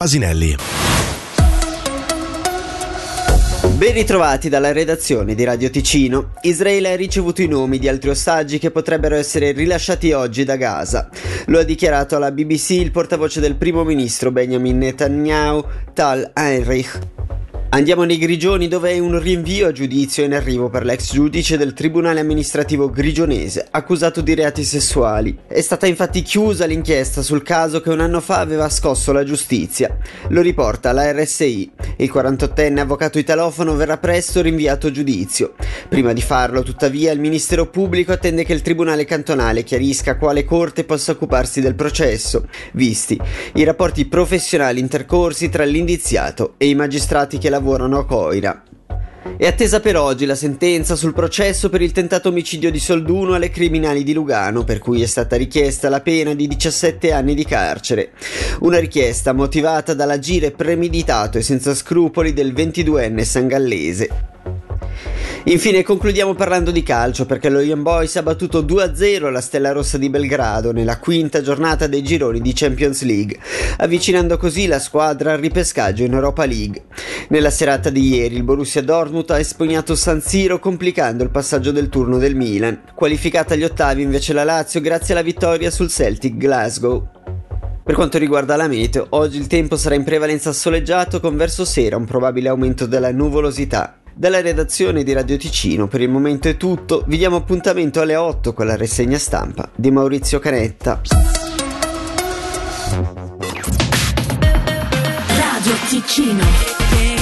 Asinelli. Ben ritrovati dalla redazione di Radio Ticino. Israele ha ricevuto i nomi di altri ostaggi che potrebbero essere rilasciati oggi da Gaza. Lo ha dichiarato alla BBC il portavoce del primo ministro Benjamin Netanyahu, Tal Heinrich. Andiamo nei Grigioni dove è un rinvio a giudizio in arrivo per l'ex giudice del Tribunale amministrativo grigionese accusato di reati sessuali. È stata infatti chiusa l'inchiesta sul caso che un anno fa aveva scosso la giustizia. Lo riporta la RSI. Il 48enne avvocato italofono verrà presto rinviato a giudizio. Prima di farlo, tuttavia, il Ministero Pubblico attende che il Tribunale cantonale chiarisca quale corte possa occuparsi del processo, visti i rapporti professionali intercorsi tra l'indiziato e i magistrati che lavorano a Coira. È attesa per oggi la sentenza sul processo per il tentato omicidio di Solduno alle criminali di Lugano, per cui è stata richiesta la pena di 17 anni di carcere. Una richiesta motivata dall'agire premeditato e senza scrupoli del 22enne sangallese. Infine concludiamo parlando di calcio perché lo Young Boys ha battuto 2-0 la Stella Rossa di Belgrado nella quinta giornata dei gironi di Champions League, avvicinando così la squadra al ripescaggio in Europa League. Nella serata di ieri il Borussia Dortmund ha espugnato San Siro complicando il passaggio del turno del Milan, qualificata agli ottavi invece la Lazio grazie alla vittoria sul Celtic Glasgow. Per quanto riguarda la meteo, oggi il tempo sarà in prevalenza soleggiato con verso sera un probabile aumento della nuvolosità. Dalla redazione di Radio Ticino per il momento è tutto, vi diamo appuntamento alle 8 con la rassegna stampa di Maurizio Canetta. Radio Ticino.